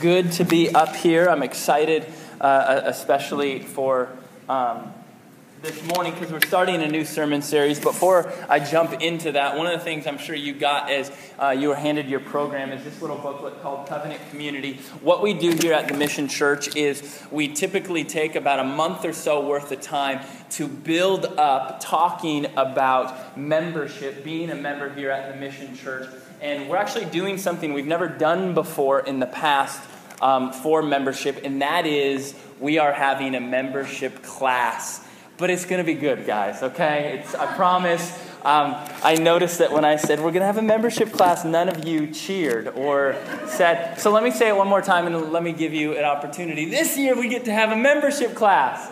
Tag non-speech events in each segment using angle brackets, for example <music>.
good to be up here. I'm excited, uh, especially for um, this morning because we're starting a new sermon series. Before I jump into that, one of the things I'm sure you got as uh, you were handed your program is this little booklet called Covenant Community. What we do here at the Mission Church is we typically take about a month or so worth of time to build up talking about membership, being a member here at the Mission Church. And we're actually doing something we've never done before in the past um, for membership, and that is we are having a membership class but it's going to be good, guys, okay? It's, I promise. Um, I noticed that when I said we're going to have a membership class, none of you cheered or said, so let me say it one more time and let me give you an opportunity. This year we get to have a membership class.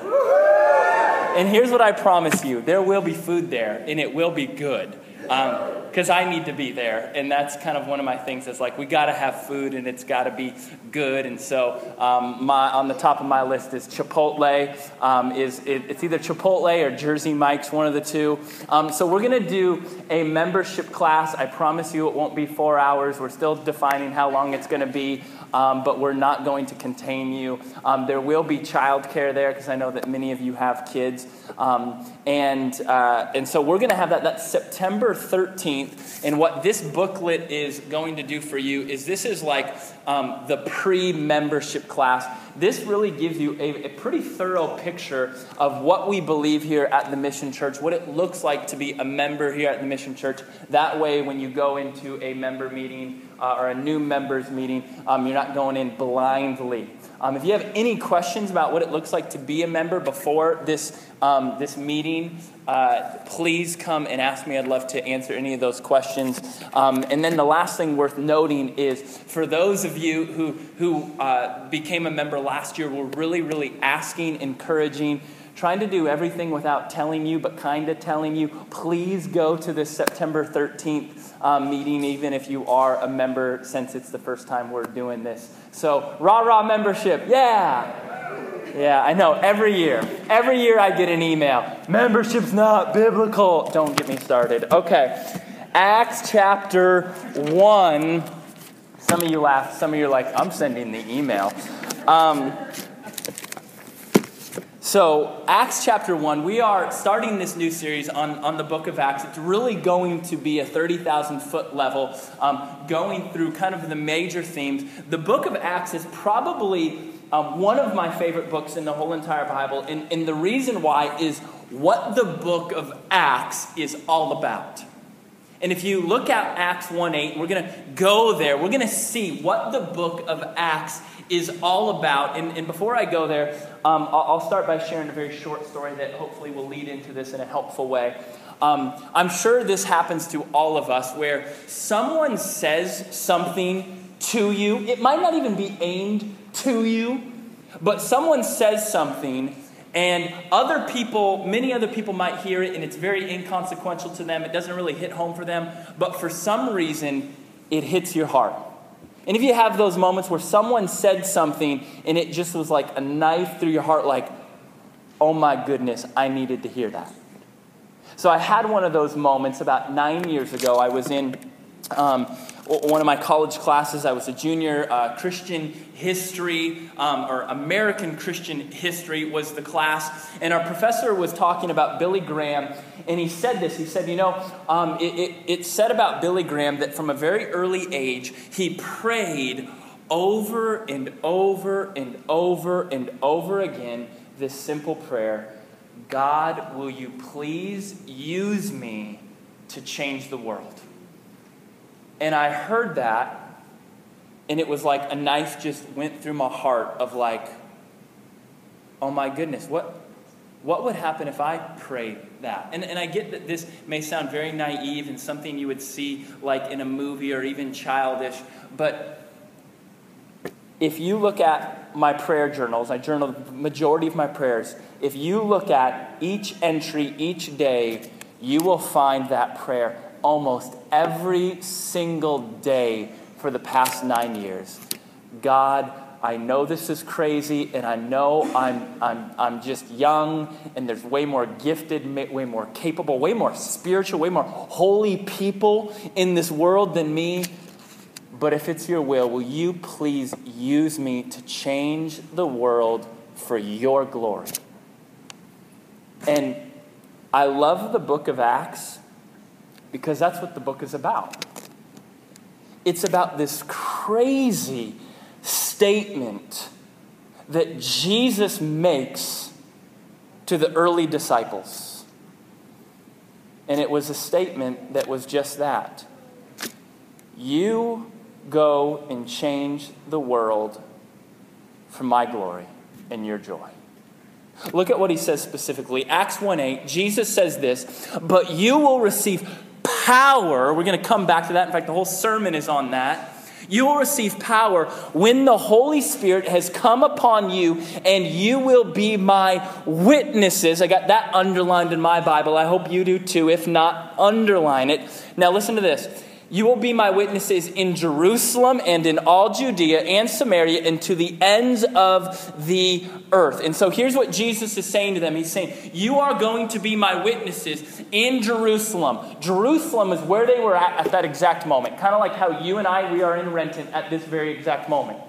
And here's what I promise you there will be food there, and it will be good. Um, because I need to be there. And that's kind of one of my things is like, we got to have food and it's got to be good. And so um, my, on the top of my list is Chipotle. Um, is it, It's either Chipotle or Jersey Mike's, one of the two. Um, so we're going to do a membership class. I promise you it won't be four hours. We're still defining how long it's going to be. Um, but we're not going to contain you. Um, there will be childcare there because I know that many of you have kids. Um, and, uh, and so we're going to have that. That's September 13th. And what this booklet is going to do for you is this is like um, the pre membership class. This really gives you a, a, pretty thorough picture of what we believe here at the Mission Church, what it looks like to be a member here at the Mission Church. That way, when you go into a member meeting uh, or a new members meeting, um, you're not going in blindly. Um, if you have any questions about what it looks like to be a member before this, um, this meeting, uh, please come and ask me. I'd love to answer any of those questions. Um, and then the last thing worth noting is for those of you who, who uh, became a member last year, we're really, really asking, encouraging, trying to do everything without telling you, but kind of telling you, please go to this September 13th um, meeting, even if you are a member, since it's the first time we're doing this. So, rah rah membership, yeah! Yeah, I know. Every year, every year I get an email. Membership's not biblical. Don't get me started. Okay. Acts chapter 1. Some of you laugh. Some of you are like, I'm sending the email. Um, so, Acts chapter 1, we are starting this new series on, on the book of Acts. It's really going to be a 30,000 foot level, um, going through kind of the major themes. The book of Acts is probably um, one of my favorite books in the whole entire Bible. And, and the reason why is what the book of Acts is all about. And if you look at Acts 1 8, we're going to go there. We're going to see what the book of Acts is all about. And, and before I go there, um, I'll, I'll, start by sharing a very short story that hopefully will lead into this in a helpful way. Um, I'm sure this happens to all of us where someone says something to you. It might not even be aimed to you, but someone says something and other people, many other people might hear it and it's very inconsequential to them. It doesn't really hit home for them. But for some reason, it hits your heart. And if you have those moments where someone said something and it just was like a knife through your heart, like, oh my goodness, I needed to hear that. So I had one of those moments about nine years ago. I was in um, one of my college classes. I was a junior. Uh, Christian history um, or American Christian history was the class. And our professor was talking about Billy Graham. And he said this he said, You know, um, it, it, it said about Billy Graham that from a very early age, he prayed over and over and over and over again this simple prayer God, will you please use me to change the world? And I heard that, and it was like a knife just went through my heart of like, oh my goodness, what, what would happen if I prayed that? And, and I get that this may sound very naive and something you would see like in a movie or even childish, but if you look at my prayer journals, I journal the majority of my prayers. If you look at each entry each day, you will find that prayer almost every single day for the past nine years. God, I know this is crazy, and I know I'm, I'm, I'm just young, and there's way more gifted, way more capable, way more spiritual, way more holy people in this world than me. but if it's your will, will you please use me to change the world for your glory? And I love the book of Acts because that's what the book is about. It's about this crazy statement that Jesus makes to the early disciples. And it was a statement that was just that. You go and change the world for my glory and your joy. Look at what he says specifically. Acts 1 8, Jesus says this, but you will receive power. We're going to come back to that. In fact, the whole sermon is on that. You will receive power when the Holy Spirit has come upon you, and you will be my witnesses. I got that underlined in my Bible. I hope you do too. If not, underline it. Now, listen to this. You will be my witnesses in Jerusalem and in all Judea and Samaria and to the ends of the earth. And so here's what Jesus is saying to them He's saying, You are going to be my witnesses in Jerusalem. Jerusalem is where they were at at that exact moment, kind of like how you and I, we are in Renton at this very exact moment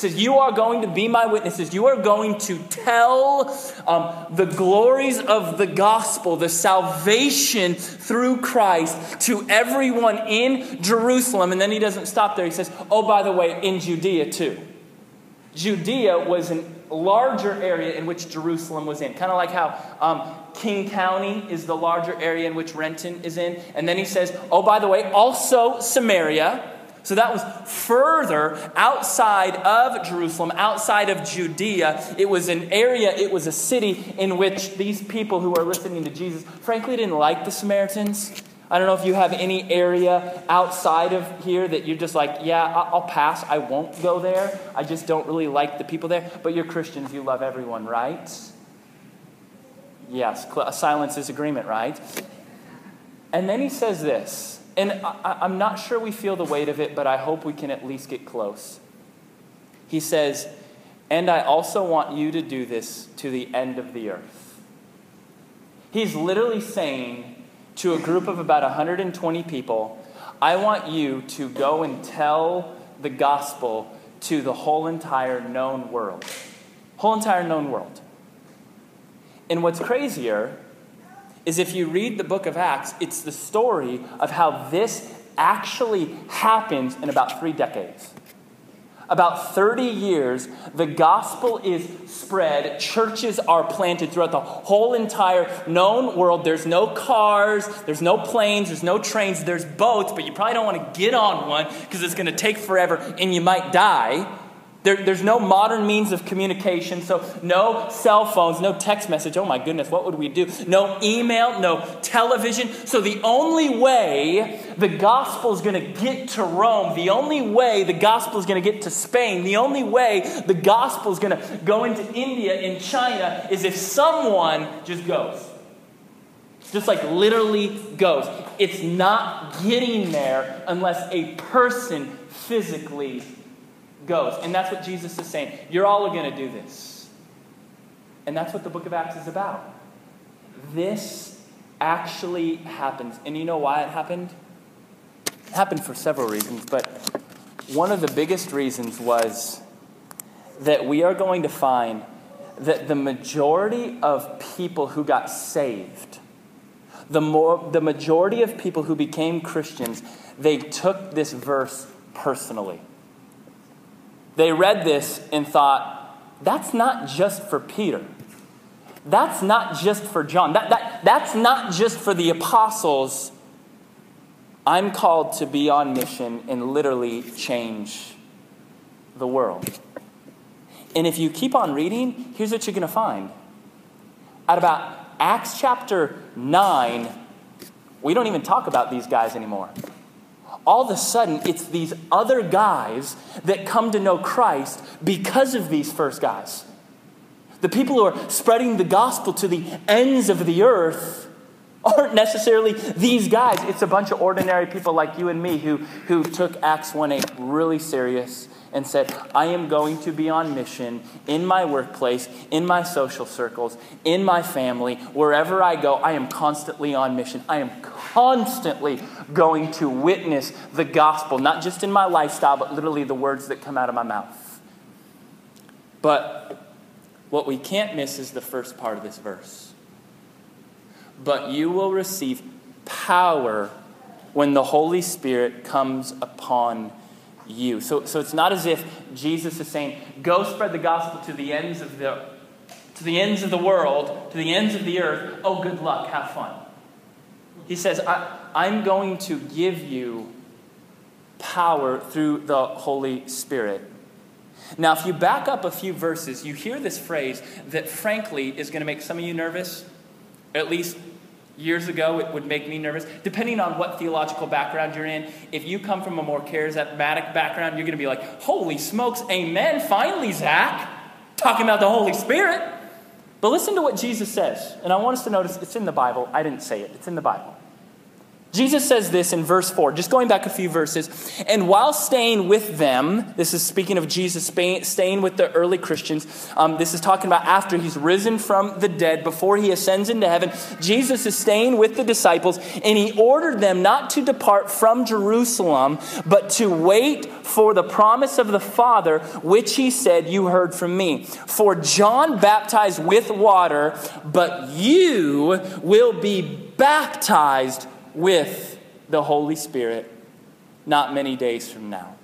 says, You are going to be my witnesses. You are going to tell um, the glories of the gospel, the salvation through Christ to everyone in Jerusalem. And then he doesn't stop there. He says, Oh, by the way, in Judea too. Judea was a larger area in which Jerusalem was in. Kind of like how um, King County is the larger area in which Renton is in. And then he says, Oh, by the way, also Samaria. So that was further outside of Jerusalem, outside of Judea. It was an area, it was a city in which these people who are listening to Jesus, frankly, didn't like the Samaritans. I don't know if you have any area outside of here that you're just like, yeah, I'll pass. I won't go there. I just don't really like the people there. But you're Christians, you love everyone, right? Yes, silence is agreement, right? And then he says this and I, I'm not sure we feel the weight of it, but I hope we can at least get close. He says, And I also want you to do this to the end of the earth. He's literally saying to a group of about 120 people, I want you to go and tell the gospel to the whole entire known world. Whole entire known world. And what's crazier is if you read the book of Acts, it's the story of how this actually happens in about three decades. About 30 years, the gospel is spread. Churches are planted throughout the whole entire known world. There's no cars, there's no planes, there's no trains, there's boats, but you probably don't want to get on one because it's going to take forever and you might die. There, there's no modern means of communication, so no cell phones, no text message. Oh my goodness, what would we do? No email, no television. So the only way the gospel is going to get to Rome, the only way the gospel is going to get to Spain, the only way the gospel is going to go into India and China is if someone just goes. Just like literally goes. It's not getting there unless a person physically goes. And that's what Jesus is saying. You're all going to do this. And that's what the book of Acts is about. This actually happens. And you know why it happened? It happened for several reasons, but one of the biggest reasons was that we are going to find that the majority of people who got saved, the, more, the majority of people who became Christians, they took this verse personally. They read this and thought, that's not just for Peter. That's not just for John. That, that, that's not just for the apostles. I'm called to be on mission and literally change the world. And if you keep on reading, here's what you're going to find. At about Acts chapter 9, we don't even talk about these guys anymore all of a sudden it's these other guys that come to know Christ because of these first guys. The people who are spreading the gospel to the ends of the earth, aren't necessarily these guys. It's a bunch of ordinary people like you and me who, who took Acts 1 8 really serious and said, I am going to be on mission in my workplace, in my social circles, in my family, wherever I go. I am constantly on mission. I am constantly going to witness the gospel, not just in my lifestyle, but literally the words that come out of my mouth. But what we can't miss is the first part of this verse. But you will receive power when the Holy Spirit comes upon you. So, so it's not as if Jesus is saying, go spread the gospel to the ends of the to the ends of the world, to the ends of the earth. Oh, good luck, have fun. He says, I, I'm going to give you power through the Holy Spirit. Now, if you back up a few verses, you hear this phrase that, frankly, is going to make some of you nervous, at least years ago, it would make me nervous. Depending on what theological background you're in, if you come from a more charismatic background, you're going to be like, holy smokes, amen, finally, Zach, talking about the Holy Spirit. But listen to what Jesus says. And I want us to notice it's in the Bible. I didn't say it, it's in the Bible. Jesus says this in verse 4, just going back a few verses. And while staying with them, this is speaking of Jesus staying with the early Christians. Um, this is talking about after he's risen from the dead, before he ascends into heaven. Jesus is staying with the disciples, and he ordered them not to depart from Jerusalem, but to wait for the promise of the Father, which he said, You heard from me. For John baptized with water, but you will be baptized with the Holy Spirit not many days from now.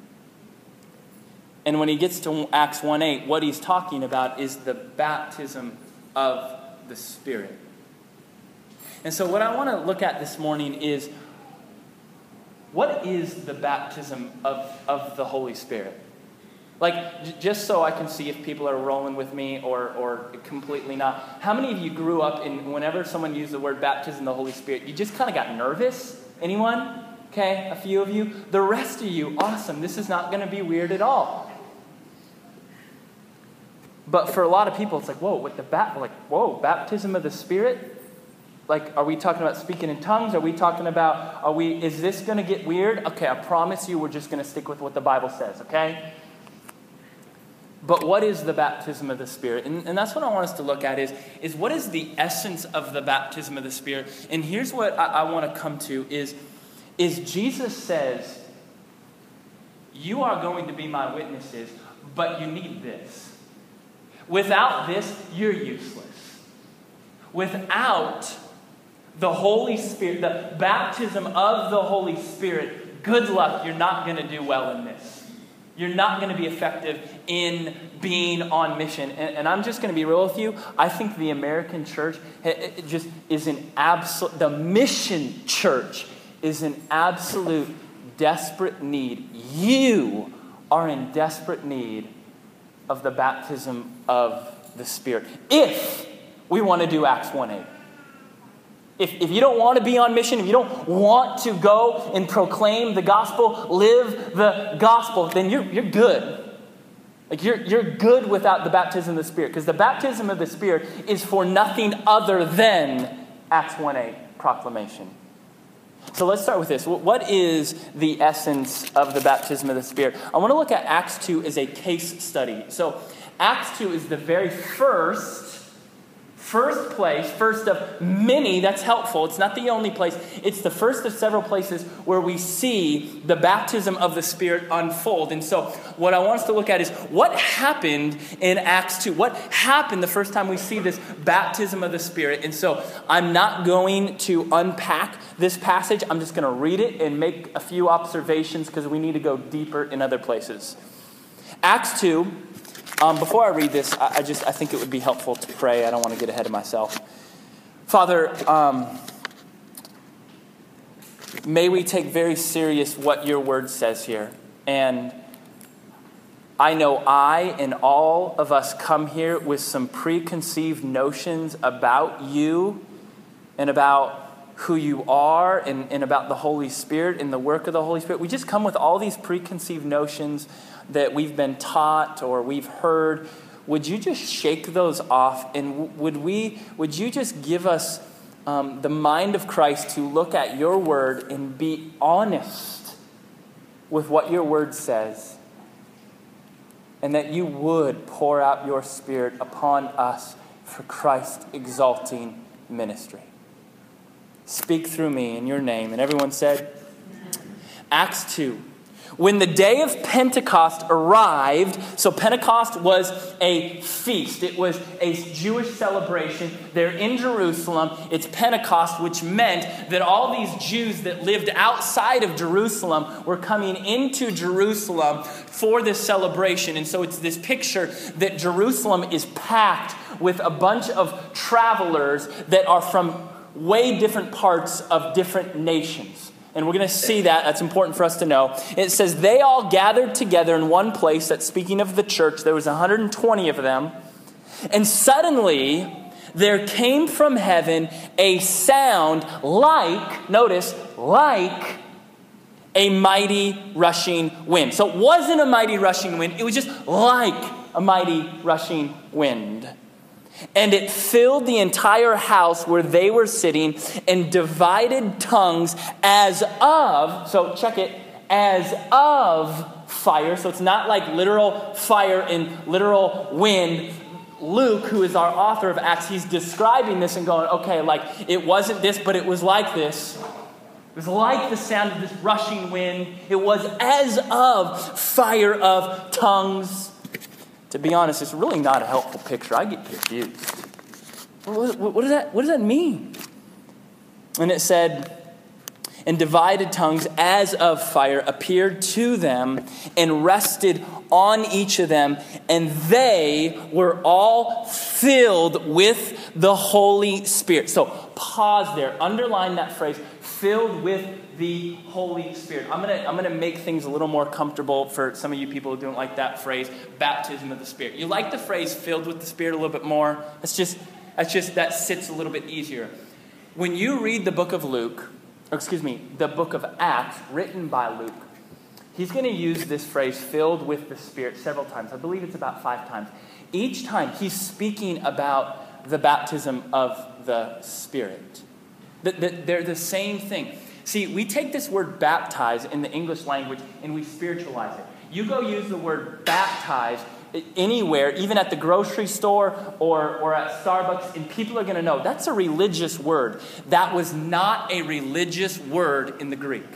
And when he gets to Acts 1 8, what he's talking about is the baptism of the Spirit. And so, what I want to look at this morning is what is the baptism of, of the Holy Spirit? Like, j- just so I can see if people are rolling with me or, or completely not. How many of you grew up in, whenever someone used the word baptism of the Holy Spirit, you just kind of got nervous? Anyone? Okay, a few of you. The rest of you, awesome. This is not going to be weird at all. But for a lot of people, it's like, whoa, with the bat, like, whoa, baptism of the Spirit? Like, are we talking about speaking in tongues? Are we talking about, are we, is this going to get weird? Okay, I promise you we're just going to stick with what the Bible says, okay? But what is the baptism of the Spirit? And, and, that's what I want us to look at is, is what is the essence of the baptism of the Spirit? And here's what I, I want to come to is, is Jesus says, you are going to be my witnesses, but you need this. Without this, you're useless. Without the Holy Spirit, the baptism of the Holy Spirit, good luck, you're not going to do well in this you're not going to be effective in being on mission. And, and I'm just going to be real with you. I think the American church just is an absolute, the mission church is an absolute desperate need. You are in desperate need of the baptism of the Spirit. If we want to do Acts 1 8. If, if you don't want to be on mission, if you don't want to go and proclaim the gospel, live the gospel, then you're, you're good. Like you're, you're good without the baptism of the Spirit, because the baptism of the Spirit is for nothing other than Acts 1 8 proclamation. So let's start with this. What is the essence of the baptism of the Spirit? I want to look at Acts 2 as a case study. So, Acts 2 is the very first First place, first of many, that's helpful. It's not the only place. It's the first of several places where we see the baptism of the Spirit unfold. And so, what I want us to look at is what happened in Acts 2. What happened the first time we see this baptism of the Spirit? And so, I'm not going to unpack this passage. I'm just going to read it and make a few observations because we need to go deeper in other places. Acts 2 um, before I read this, I, I, just I think it would be helpful to pray. I don't want to get ahead of myself. Father, um, may we take very serious what your word says here. And I know I and all of us come here with some preconceived notions about you and about who you are and, and about the Holy Spirit and the work of the Holy Spirit. We just come with all these preconceived notions that we've been taught or we've heard, would you just shake those off and would we would you just give us um, the mind of Christ to look at your word and be honest with what your word says, and that you would pour out your spirit upon us for Christ exalting ministry. Speak through me in your name. And everyone said, Acts 2. When the day of Pentecost arrived, so Pentecost was a feast, it was a Jewish celebration. They're in Jerusalem. It's Pentecost, which meant that all these Jews that lived outside of Jerusalem were coming into Jerusalem for this celebration. And so it's this picture that Jerusalem is packed with a bunch of travelers that are from way different parts of different nations. And we're going to see that. That's important for us to know. It says, They all gathered together in one place. That's speaking of the church. There was 120 of them. And suddenly, there came from heaven a sound like, notice, like a mighty rushing wind. So it wasn't a mighty rushing wind, it was just like a mighty rushing wind. And it filled the entire house where they were sitting and divided tongues as of, so check it, as of fire. So it's not like literal fire and literal wind. Luke, who is our author of Acts, he's describing this and going, okay, like it wasn't this, but it was like this. It was like the sound of this rushing wind. It was as of fire of tongues to be honest, it's really not a helpful picture. I get confused. What, what, what, does, that, what does that mean? And it said, and divided tongues as of fire appeared to them and rested on each of them, and they were all filled with the Holy Spirit. So pause there, underline that phrase filled with the Holy Spirit. I'm going to I'm to make things a little more comfortable for some of you people who don't like that phrase, baptism of the Spirit. You like the phrase filled with the Spirit a little bit more? That's just, that's just, that sits a little bit easier. When you read the book of Luke, or excuse me, the book of Acts written by Luke, he's going to use this phrase filled with the Spirit several times. I believe it's about five times. Each time he's speaking about the baptism of the Spirit. They're the same thing. See, we take this word baptize in the English language and we spiritualize it. You go use the word baptize anywhere, even at the grocery store or, or at Starbucks, and people are going to know that's a religious word. That was not a religious word in the Greek.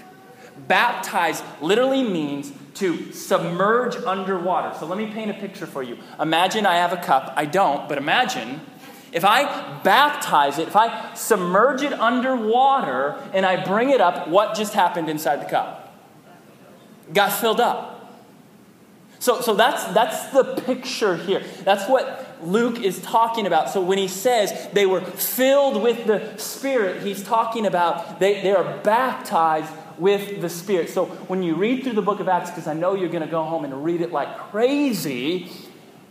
Baptize literally means to submerge underwater. So let me paint a picture for you. Imagine I have a cup. I don't, but imagine if I baptize it, if I submerge it underwater and I bring it up, what just happened inside the cup? Got filled up. So, so that's, that's the picture here. That's what Luke is talking about. So when he says they were filled with the Spirit, he's talking about they, they are baptized with the Spirit. So when you read through the book of Acts, because I know you're going to go home and read it like crazy,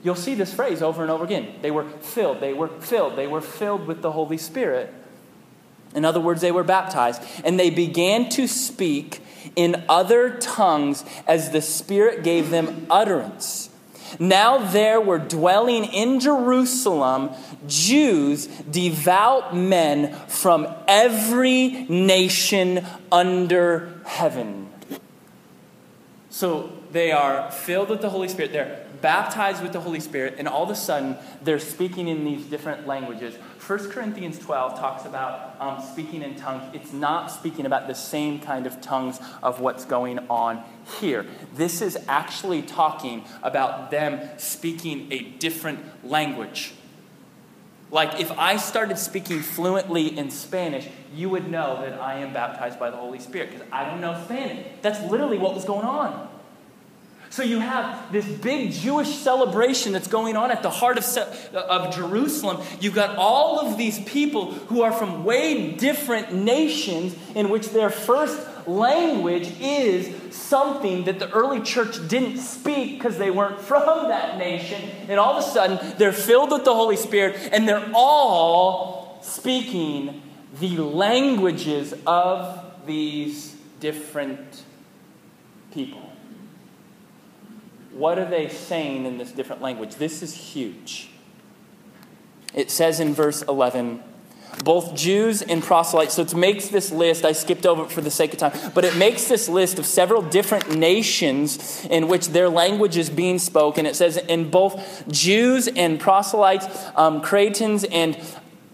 You'll see this phrase over and over again. They were filled, they were filled, they were filled with the Holy Spirit. In other words, they were baptized. And they began to speak in other tongues as the Spirit gave them utterance. Now there were dwelling in Jerusalem Jews, devout men from every nation under heaven. So they are filled with the Holy Spirit. They're baptized with the Holy Spirit, and all of a sudden they're speaking in these different languages. 1 Corinthians 12 talks about um, speaking in tongues. It's not speaking about the same kind of tongues of what's going on here. This is actually talking about them speaking a different language. Like if I started speaking fluently in Spanish, you would know that I am baptized by the Holy Spirit because I don't know Spanish. That's literally what was going on. So you have this big Jewish celebration that's going on at the heart of, of Jerusalem. You've got all of these people who are from way different nations in which their first language is something that the early church didn't speak because they weren't <laughs> from that nation. And all of a sudden, they're filled with the Holy Spirit and they're all speaking the languages of these different people. What are they saying in this different language? This is huge. It says in verse 11, both Jews and proselytes. So it makes this list, I skipped over it for the sake of time, but it makes this list of several different nations in which their language is being spoken. It says in both Jews and proselytes, um, Cretans and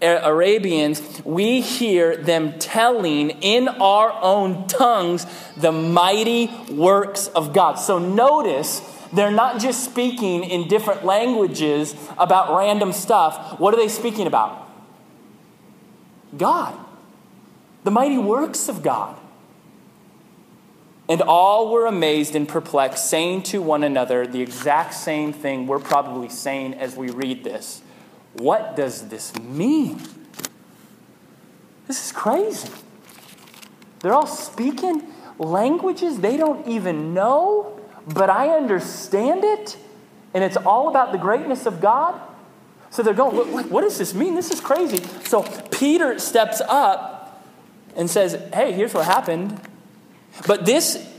Arabians, we hear them telling in our own tongues the mighty works of God. So notice they're not just speaking in different languages about random stuff. What are they speaking about? God, the mighty works of God. And all were amazed and perplexed, saying to one another the exact same thing we're probably saying as we read this. What does this mean? This is crazy. They're all speaking languages they don't even know, but I understand it, and it's all about the greatness of God. So they're going, what, what does this mean? This is crazy. So Peter steps up and says, Hey, here's what happened. But this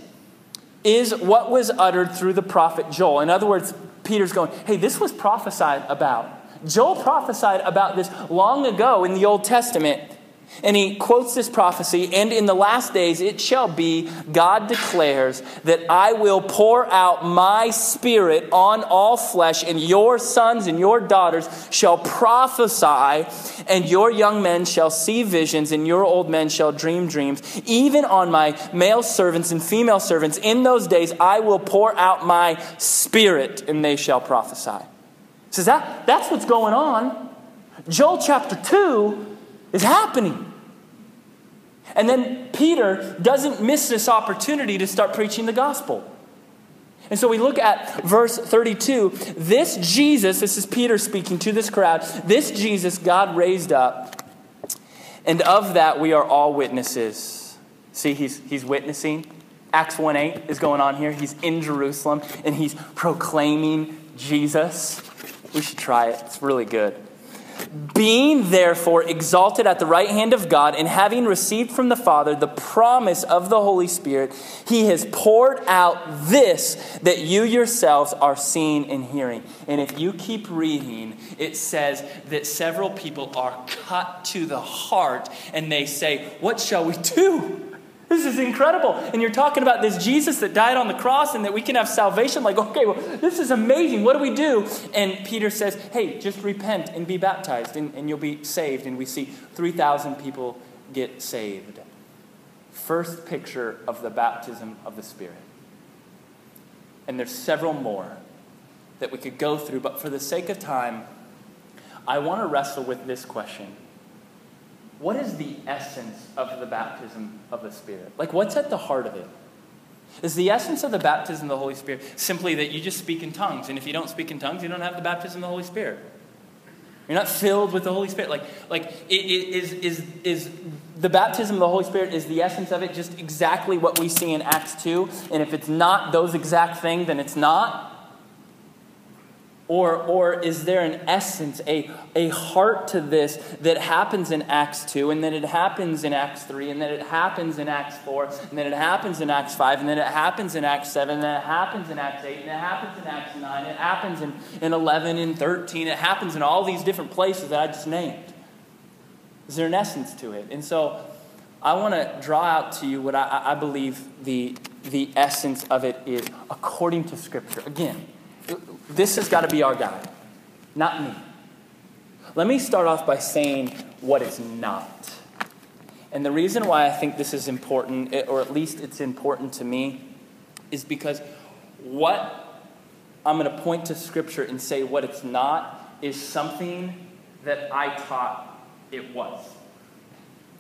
is what was uttered through the prophet Joel. In other words, Peter's going, Hey, this was prophesied about. Joel prophesied about this long ago in the Old Testament. And he quotes this prophecy, and in the last days it shall be, God declares, that I will pour out my spirit on all flesh, and your sons and your daughters shall prophesy, and your young men shall see visions, and your old men shall dream dreams. Even on my male servants and female servants, in those days I will pour out my spirit, and they shall prophesy. Says that that's what's going on. Joel chapter 2 is happening. And then Peter doesn't miss this opportunity to start preaching the gospel. And so we look at verse 32. This Jesus, this is Peter speaking to this crowd, this Jesus God raised up, and of that we are all witnesses. See, he's, he's witnessing. Acts 1 8 is going on here. He's in Jerusalem and he's proclaiming Jesus. We should try it, it's really good. Being therefore exalted at the right hand of God, and having received from the Father the promise of the Holy Spirit, he has poured out this that you yourselves are seeing and hearing. And if you keep reading, it says that several people are cut to the heart and they say, What shall we do? This is incredible. And you're talking about this Jesus that died on the cross and that we can have salvation. Like, okay, well, this is amazing. What do we do? And Peter says, hey, just repent and be baptized and, and you'll be saved. And we see 3,000 people get saved. First picture of the baptism of the Spirit. And there's several more that we could go through, but for the sake of time, I want to wrestle with this question what is the essence of the baptism of the Spirit? Like, what's at the heart of it? Is the essence of the baptism of the Holy Spirit simply that you just speak in tongues? And if you don't speak in tongues, you don't have the baptism of the Holy Spirit. You're not filled with the Holy Spirit. Like, like it, it, is, is, is the baptism of the Holy Spirit, is the essence of it just exactly what we see in Acts 2? And if it's not those exact things, then it's not. Or, or is there an essence, a, a heart to this that happens in Acts 2, and then it happens in Acts 3, and then it happens in Acts 4, and then it happens in Acts 5, and then it happens in Acts 7, and then it happens in Acts 8, and it happens in Acts 9, it happens in, in 11 and 13, it happens in all these different places that I just named. Is there an essence to it? And so I want to draw out to you what I, I believe the, the essence of it is according to Scripture. Again, this has got to be our guide, not me. Let me start off by saying what it's not. And the reason why I think this is important, eh, or at least it's important to me, is because what I'm going to point to Scripture and say what it's not is something that I taught it was.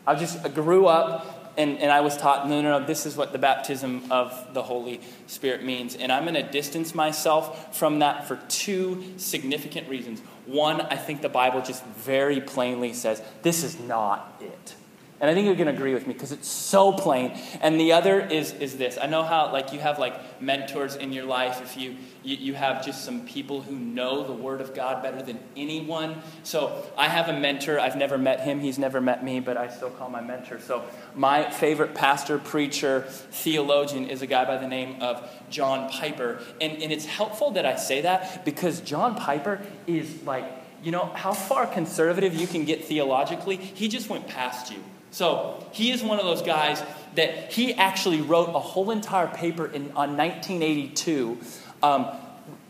I just I grew up and, and I was taught, no, no, no, this is what the baptism of the Holy Spirit means. And I'm going to distance myself from that for two significant reasons. One, I think the Bible just very plainly says, this is not it. And I think you're going to agree with me because it's so plain. And the other is, is this. I know how, like, you have, like, mentors in your life. If you, you, you have just some people who know the Word of God better than anyone. So I have a mentor. I've never met him. He's never met me, but I still call my mentor. So my favorite pastor, preacher, theologian is a guy by the name of John Piper. And, and it's helpful that I say that because John Piper is, like, you know, how far conservative you can get theologically, he just went past you. So he is one of those guys that he actually wrote a whole entire paper in, on 1982 um,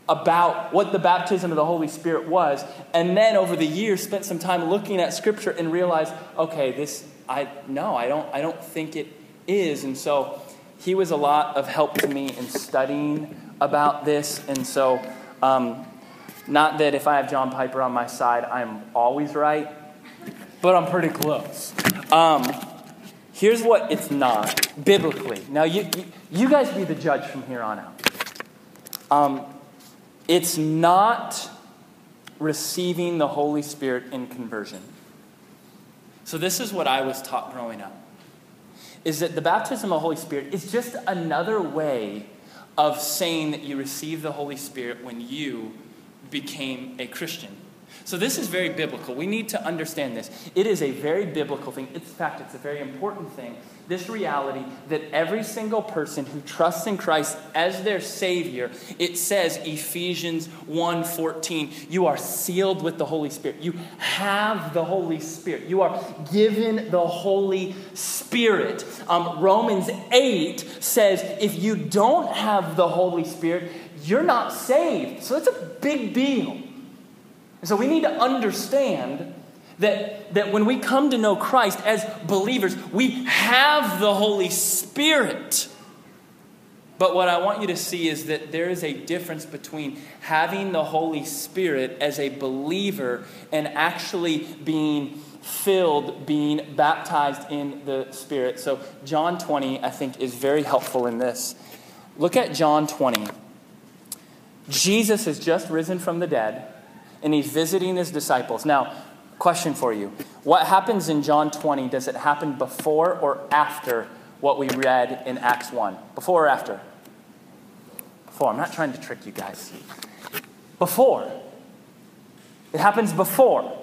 about what the baptism of the Holy Spirit was, and then over the years spent some time looking at Scripture and realized, okay, this I no, I don't, I don't think it is, and so he was a lot of help to me in studying about this, and so. Um, not that if I have John Piper on my side, I'm always right, but I'm pretty close. Um, here's what it's not biblically. Now, you, you guys be the judge from here on out. Um, it's not receiving the Holy Spirit in conversion. So, this is what I was taught growing up is that the baptism of the Holy Spirit is just another way of saying that you receive the Holy Spirit when you became a Christian. So, this is very biblical. We need to understand this. It is a very biblical thing. In fact, it's a very important thing. This reality that every single person who trusts in Christ as their Savior, it says, Ephesians 1:14, you are sealed with the Holy Spirit. You have the Holy Spirit. You are given the Holy Spirit. Um, Romans 8 says, if you don't have the Holy Spirit, you're not saved. So, that's a big deal. And so we need to understand that, that when we come to know Christ as believers, we have the Holy Spirit. But what I want you to see is that there is a difference between having the Holy Spirit as a believer and actually being filled, being baptized in the Spirit. So, John 20, I think, is very helpful in this. Look at John 20. Jesus has just risen from the dead and he's visiting his disciples. Now, question for you What happens in John 20? Does it happen before or after what we read in Acts 1? Before or after? Before. I'm not trying to trick you guys. Before. It happens before.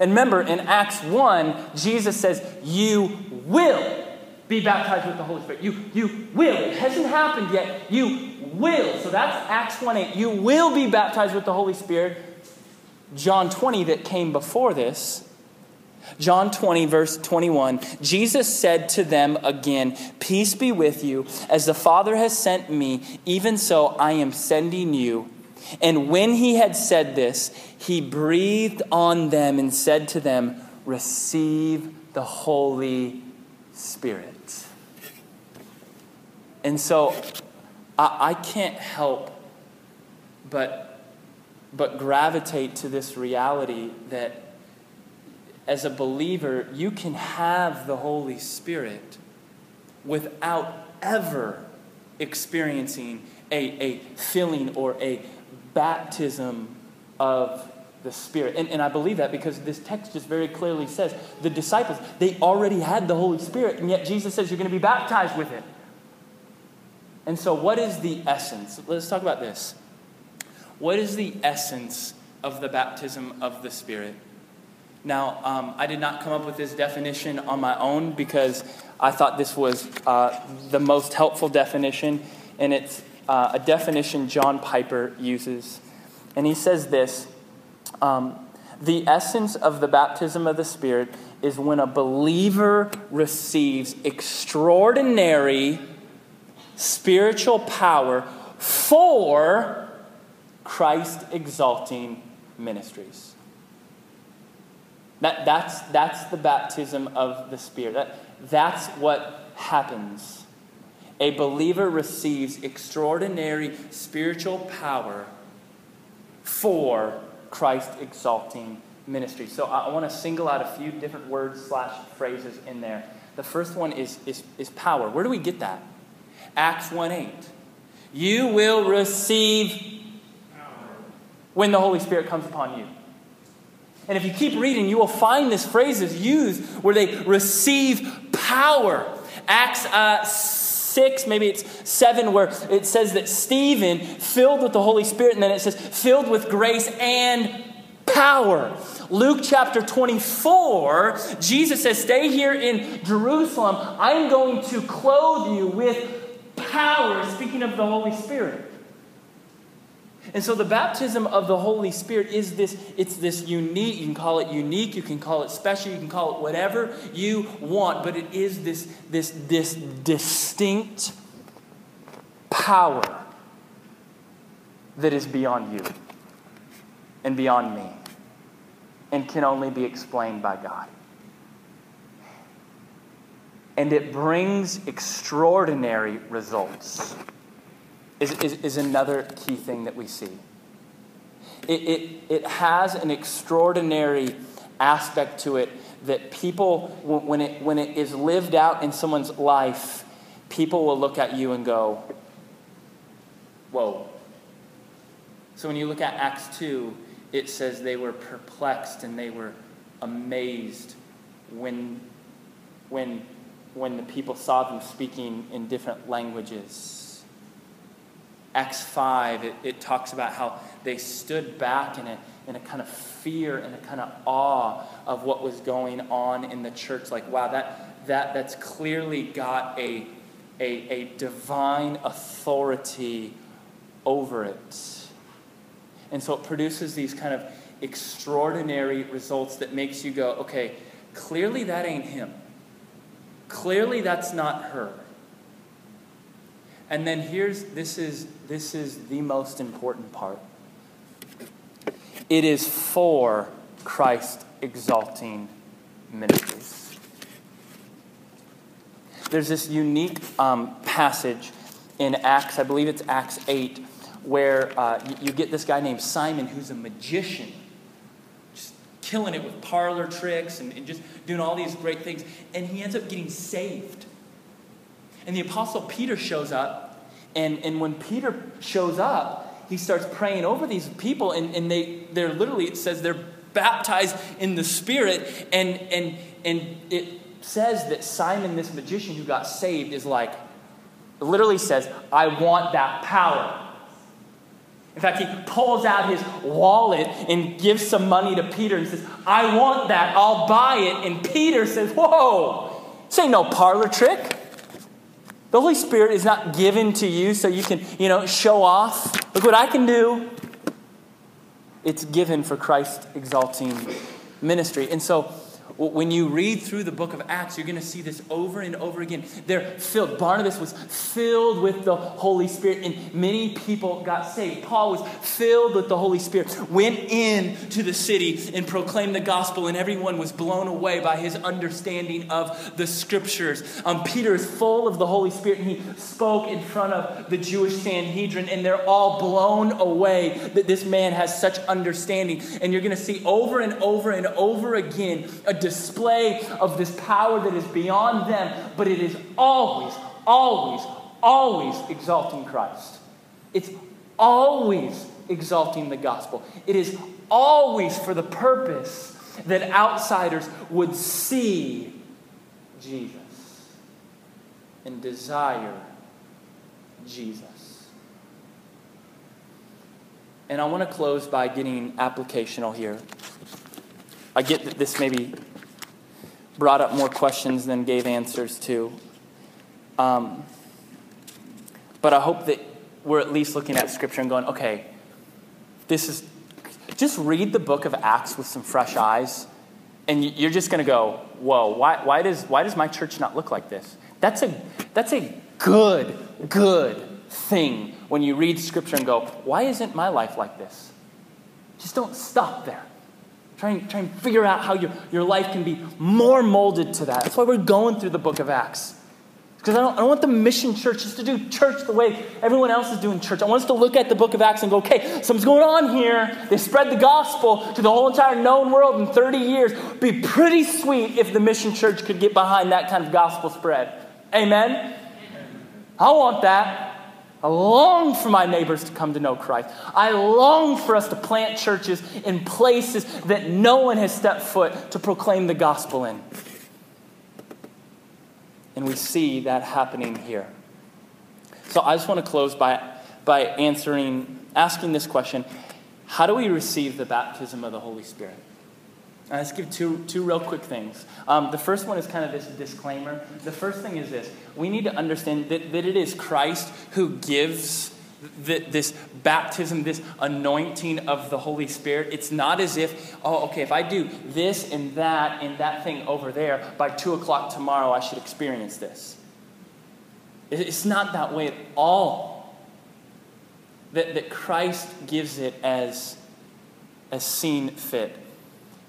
And remember, in Acts 1, Jesus says, You will be baptized with the Holy Spirit. You, you will. It hasn't happened yet. You will. So that's Acts 1 8. You will be baptized with the Holy Spirit. John 20 that came before this. John 20, verse 21 Jesus said to them again, Peace be with you. As the Father has sent me, even so I am sending you. And when he had said this, he breathed on them and said to them, Receive the Holy Spirit. And so I, I can't help but, but gravitate to this reality that as a believer, you can have the Holy Spirit without ever experiencing a, a filling or a baptism of the Spirit. And, and I believe that because this text just very clearly says the disciples, they already had the Holy Spirit, and yet Jesus says you're going to be baptized with it. And so, what is the essence? Let's talk about this. What is the essence of the baptism of the Spirit? Now, um, I did not come up with this definition on my own because I thought this was uh, the most helpful definition, and it's uh, a definition John Piper uses. And he says this um, The essence of the baptism of the Spirit is when a believer receives extraordinary spiritual power for Christ exalting ministries. That, that's, that's the baptism of the Spirit. That, that's what happens. A believer receives extraordinary spiritual power for Christ exalting ministry. So I want to single out a few different words slash phrases in there. The first one is, is, is power. Where do we get that? Acts 1 8. You will receive power when the Holy Spirit comes upon you. And if you keep reading, you will find this phrase is used where they receive power. Acts uh, 6, maybe it's 7, where it says that Stephen, filled with the Holy Spirit, and then it says, filled with grace and power. Luke chapter 24, Jesus says, Stay here in Jerusalem. I'm going to clothe you with power, speaking of the Holy Spirit. And so the baptism of the Holy Spirit is this, it's this unique, you can call it unique, you can call it special, you can call it whatever you want, but it is this, this, this distinct power that is beyond you and beyond me and can only be explained by God. And it brings extraordinary results is, is, is another key thing that we see. It, it, it has an extraordinary aspect to it that people, when it, when it is lived out in someone's life, people will look at you and go, Whoa. So when you look at Acts 2, it says they were perplexed and they were amazed when, when, when the people saw them speaking in different languages. Acts 5, it, it talks about how they stood back in a, in a kind of fear and a kind of awe of what was going on in the church. Like, wow, that, that, that's clearly got a, a, a divine authority over it. And so it produces these kind of extraordinary results that makes you go, okay, clearly that ain't him. Clearly that's not her. And then here's this is this is the most important part. It is for Christ exalting ministries. There's this unique um, passage in Acts, I believe it's Acts 8, where uh, you, get this guy named Simon who's a magician, killing it with parlor tricks and, and just doing all these great things. And he ends up getting saved. And the Apostle Peter shows up, and, and when Peter shows up, he starts praying over these people, and, and they, they're literally, it says they're baptized in the Spirit, and, and, and it says that Simon, this magician who got saved, is like, literally says, I want that power. In fact, he pulls out his wallet and gives some money to Peter and says, I want that, I'll buy it. And Peter says, Whoa, this ain't no parlor trick. The Holy Spirit is not given to you so you can, you know, show off. Look what I can do. It's given for Christ exalting ministry. And so when you read through the book of Acts, you're going to see this over and over again. They're filled. Barnabas was filled with the Holy Spirit, and many people got saved. Paul was filled with the Holy Spirit, went in to the city and proclaimed the gospel, and everyone was blown away by his understanding of the scriptures. Um, Peter is full of the Holy Spirit, and he spoke in front of the Jewish Sanhedrin, and they're all blown away that this man has such understanding. And you're going to see over and over and over again a display of this power that is beyond them, but it is always, always, always exalting Christ. It's always exalting the gospel. It is always for the purpose that outsiders would see Jesus and desire Jesus. And I want to close by getting applicational here. I get that this maybe brought up more questions than gave answers to. Um, but I hope that we're at least looking at Scripture and going, okay, this is. Just read the book of Acts with some fresh eyes, and you're just going to go, whoa, why, why, does, why does my church not look like this? That's a, that's a good, good thing when you read Scripture and go, why isn't my life like this? Just don't stop there. Try and, try and figure out how your, your life can be more molded to that. That's why we're going through the book of Acts. Because I don't, I don't want the mission church just to do church the way everyone else is doing church. I want us to look at the book of Acts and go, okay, something's going on here. They spread the gospel to the whole entire known world in 30 years. It'd be pretty sweet if the mission church could get behind that kind of gospel spread. Amen. I want that. I long for my neighbors to come to know Christ. I long for us to plant churches in places that no one has stepped foot to proclaim the gospel in. And we see that happening here. So I just want to close by, by answering, asking this question How do we receive the baptism of the Holy Spirit? Uh, let's give two, two real quick things. Um, the first one is kind of this disclaimer. The first thing is this we need to understand that, that it is Christ who gives this baptism, this anointing of the Holy Spirit, it's not as if, oh, okay, if I do this and that and that thing over there, by two o'clock tomorrow I should experience this. It's not that way at all. That, that Christ gives it as, as seen fit.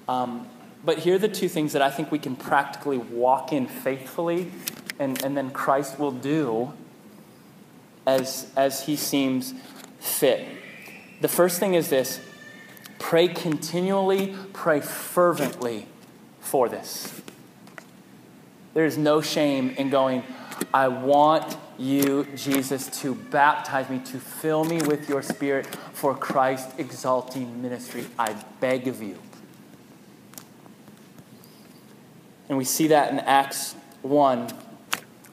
Um, but here are the two things that I think we can practically walk in faithfully, and, and then Christ will do as, as he seems fit. The first thing is this pray continually, pray fervently for this. There is no shame in going, I want you, Jesus, to baptize me, to fill me with your spirit for Christ exalting ministry. I beg of you. And we see that in Acts 1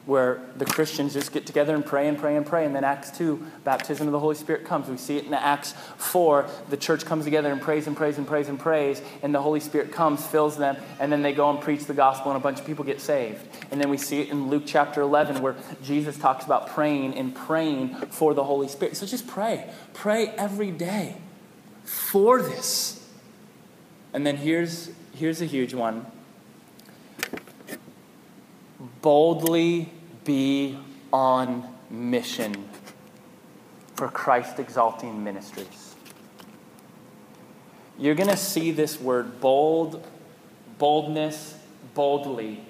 where the Christians just get together and pray and pray and pray. And then Acts 2, baptism of the Holy Spirit comes. We see it in Acts 4, the church comes together and prays and prays and prays and prays, and the Holy Spirit comes, fills them, and then they go and preach the gospel, and a bunch of people get saved. And then we see it in Luke chapter 11, where Jesus talks about praying and praying for the Holy Spirit. So just pray. Pray every day for this. And then here's, here's a huge one boldly be on mission for Christ exalting ministries. You're going to see this word bold, boldness, boldly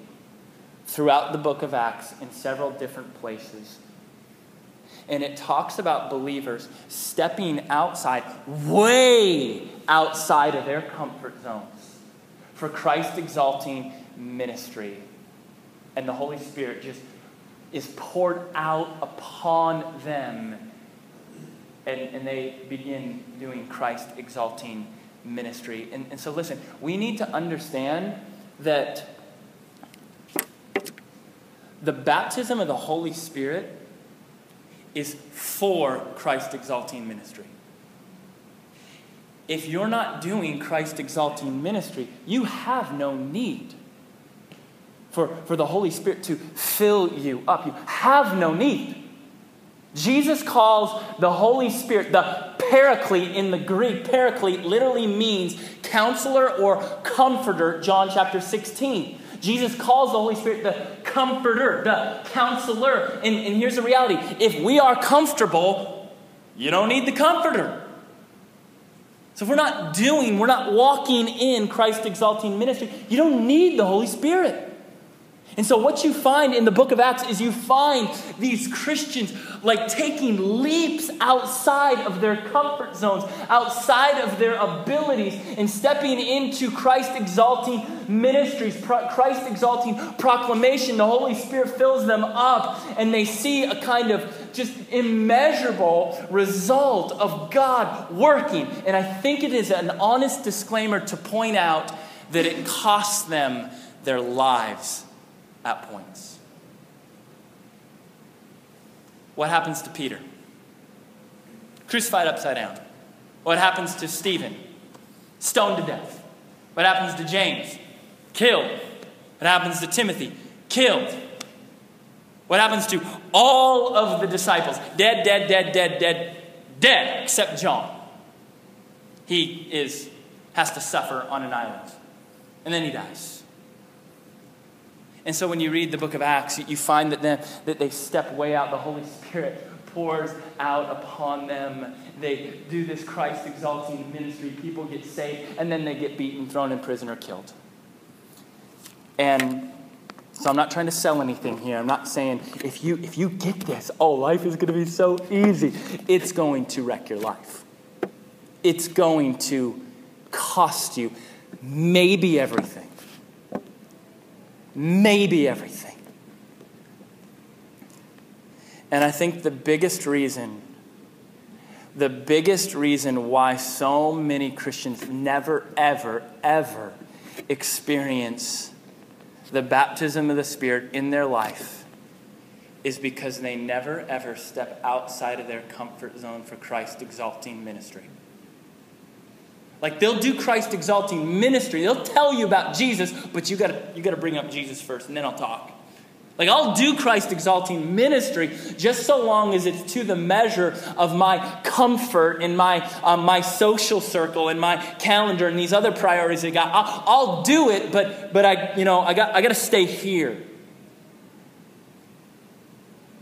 throughout the book of Acts in several different places. And it talks about believers stepping outside, way outside of their comfort zones for Christ exalting ministry. And the Holy Spirit just is poured out upon them. And, and they begin doing Christ exalting ministry. And, and so, listen, we need to understand that the baptism of the Holy Spirit is for Christ exalting ministry. If you're not doing Christ exalting ministry, you have no need for, for the Holy Spirit to fill you up. You have no need. Jesus calls the Holy Spirit the paraclete in the Greek. Paraclete literally means counselor or comforter, John chapter 16. Jesus calls the Holy Spirit the comforter, the counselor. And, and here's the reality if we are comfortable, you don't need the comforter. So if we're not doing, we're not walking in Christ exalting ministry, you don't need the Holy Spirit. And so, what you find in the book of Acts is you find these Christians like taking leaps outside of their comfort zones, outside of their abilities, and stepping into Christ exalting ministries, Christ exalting proclamation. The Holy Spirit fills them up, and they see a kind of just immeasurable result of God working. And I think it is an honest disclaimer to point out that it costs them their lives at points. What happens to Peter? Crucified upside down. What happens to Stephen? Stoned to death. What happens to James? Killed. What happens to Timothy? Killed. What happens to all of the disciples? Dead, dead, dead, dead, dead, dead, except John. He is has to suffer on an island. And then he dies. And so when you read the book of Acts, you find that, then, that they step way out. The Holy Spirit pours out upon them. They do this Christ exalting ministry. People get saved, and then they get beaten, thrown in prison, or killed. And so I'm not trying to sell anything here. I'm not saying if you if you get this, oh, life is going to be so easy. It's going to wreck your life. It's going to cost you maybe everything maybe everything. And I think the biggest reason, the biggest reason why so many Christians never, ever, ever experience the baptism of the Spirit in their life is because they never, ever step outside of their comfort zone for Christ exalting ministry. Like they'll do Christ exalting ministry. They'll tell you about Jesus, but you gotta you gotta bring up Jesus first, and then I'll talk. Like, I'll do Christ exalting ministry just so long as it's to the measure of my comfort and my, um, my social circle and my calendar and these other priorities I got. I'll, I'll do it, but, but I, you know, I got, I got to stay here.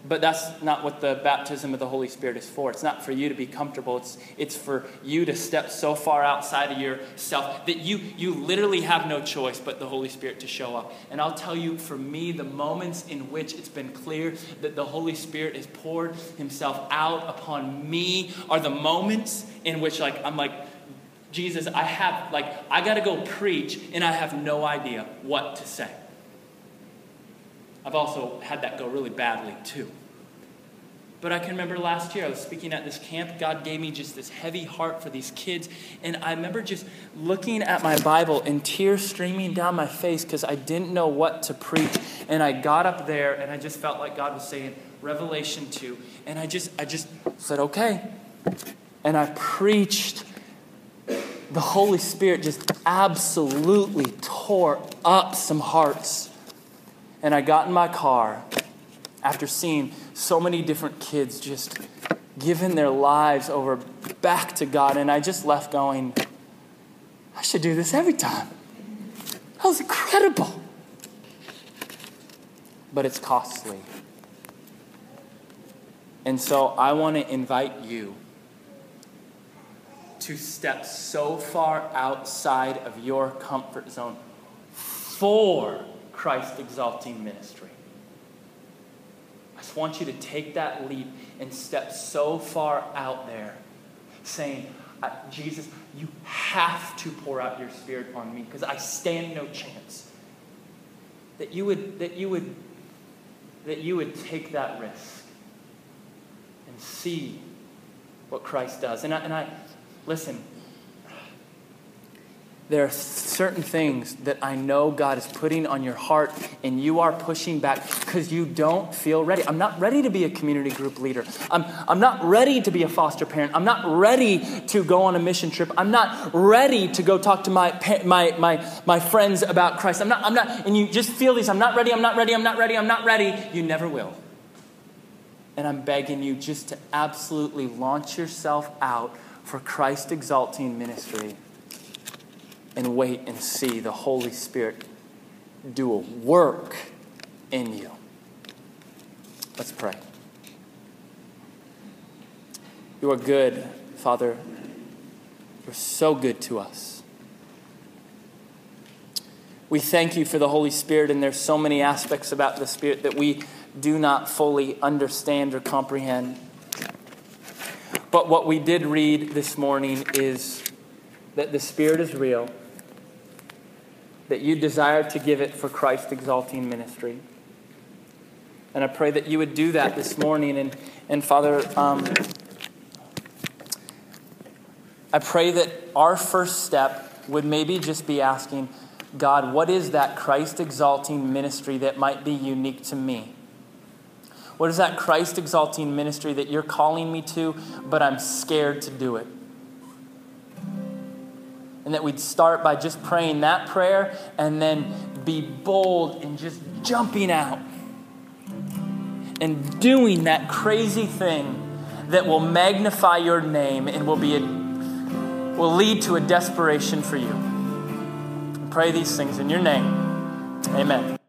But that's not what the baptism of the Holy Spirit is for. It's not for you to be comfortable. It's, it's for you to step so far outside of yourself that you, you literally have no choice but the Holy Spirit to show up. And I'll tell you, for me, the moments in which it's been clear that the Holy Spirit has poured himself out upon me are the moments in which, like, I'm like, Jesus, I have, like, I got to go preach and I have no idea what to say. I've also had that go really badly too. But I can remember last year, I was speaking at this camp. God gave me just this heavy heart for these kids. And I remember just looking at my Bible and tears streaming down my face because I didn't know what to preach. And I got up there and I just felt like God was saying, Revelation 2. And I just, I just said, okay. And I preached. The Holy Spirit just absolutely tore up some hearts. And I got in my car after seeing so many different kids just giving their lives over back to God. And I just left going, I should do this every time. That was incredible. But it's costly. And so I want to invite you to step so far outside of your comfort zone for Christ exalting ministry. I just want you to take that leap and step so far out there, saying, Jesus, you have to pour out your spirit on me because I stand no chance. That you would, that you would, that you would take that risk and see what Christ does. And I, and I listen, there are certain things that I know God is putting on your heart, and you are pushing back because you don't feel ready. I'm not ready to be a community group leader. I'm, I'm not ready to be a foster parent. I'm not ready to go on a mission trip. I'm not ready to go talk to my, my, my, my friends about Christ. I'm not, I'm not, and you just feel these I'm not ready, I'm not ready, I'm not ready, I'm not ready. You never will. And I'm begging you just to absolutely launch yourself out for Christ exalting ministry and wait and see the Holy Spirit do a work in you. Let's pray. You are good, Father. You're so good to us. We thank you for the Holy Spirit, and there's so many aspects about the Spirit that we do not fully understand or comprehend. But what we did read this morning is that the Spirit is real that you desire to give it for Christ exalting ministry. And I pray that you would do that this morning. And, and Father, um, I pray that our first step would maybe just be asking, God, what is that Christ exalting ministry that might be unique to me? What is that Christ exalting ministry that you're calling me to, but I'm scared to do it? And that we'd start by just praying that prayer and then be bold and just jumping out and doing that crazy thing that will magnify your name and will be a, will lead to a desperation for you. Pray these things in your name. Amen.